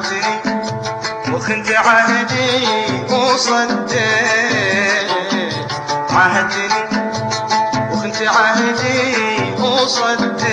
عجلي وخنت عهدي وصدت عهدي وخنت عهدي وصديت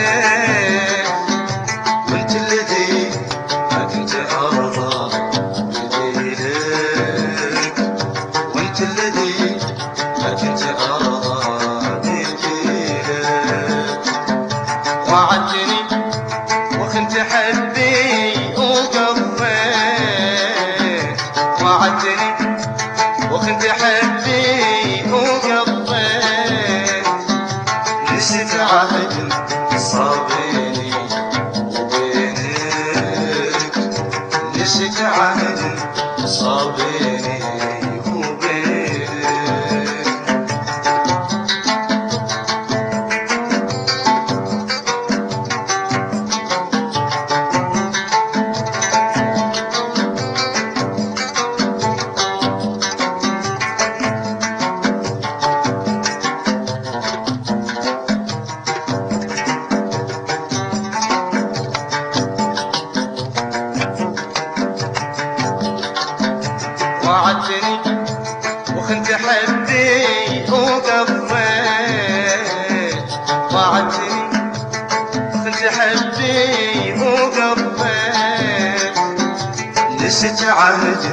عشت عهد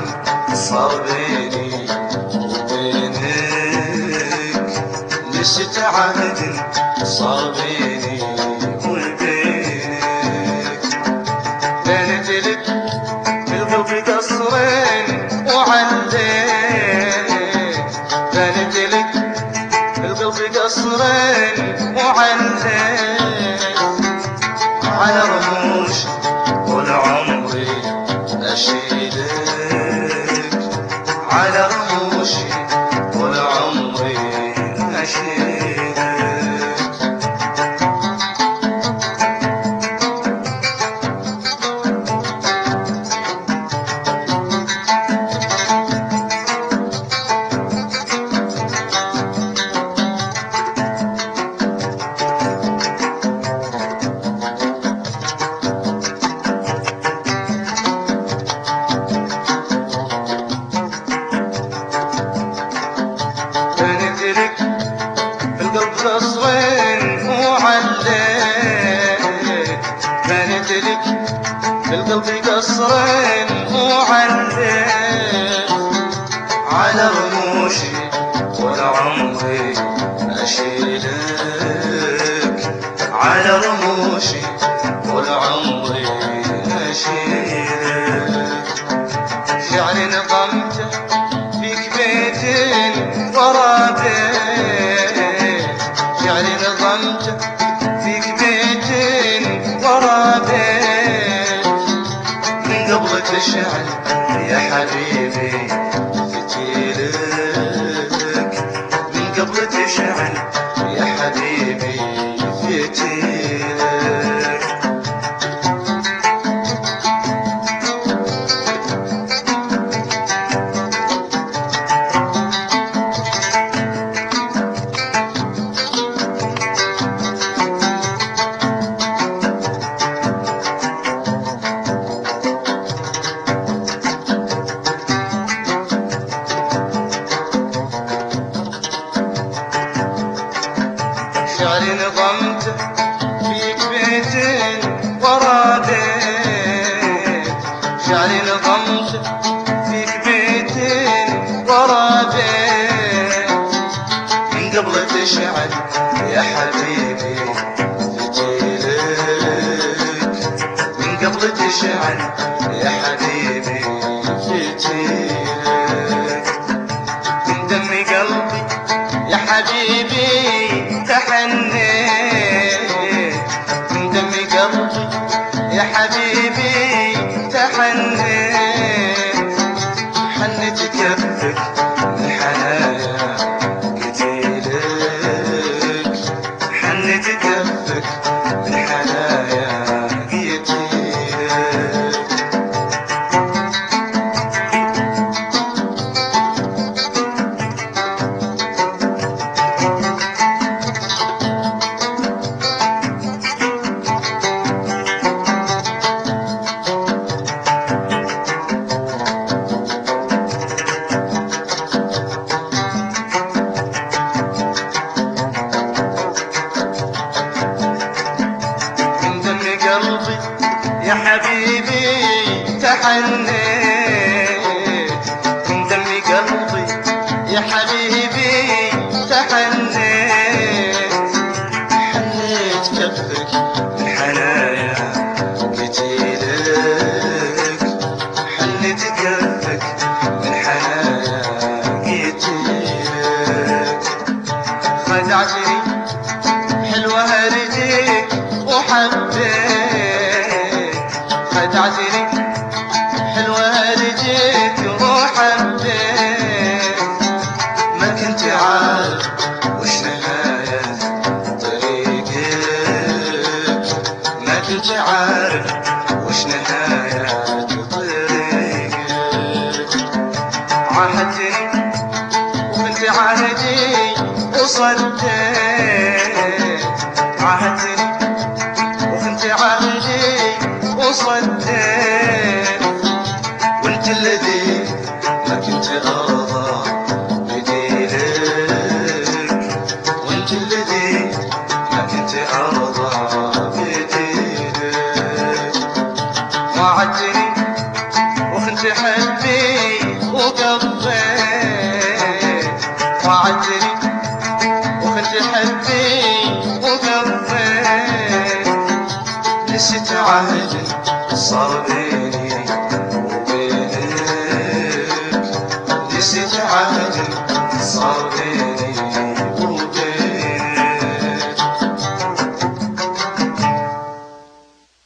صابيني وبينك. عشت عهد صابيني قصرين وعلي على رموشي والعمري أشيلك. على رموشي النبضة تشعل يا حبيبي. فتيلك من قبل تشعل يا حبيبي. واجعل الغمش فيك بيتين وراجين من قبل تشعل يا حبيبي في من قبل تشعل يا حبيبي في حبيبي تحنيت خجعتني صدق وانت الذي ما كنت ارضى بدينك. الذي ما كنت أرضى بدينك. وعدتني Solidarity.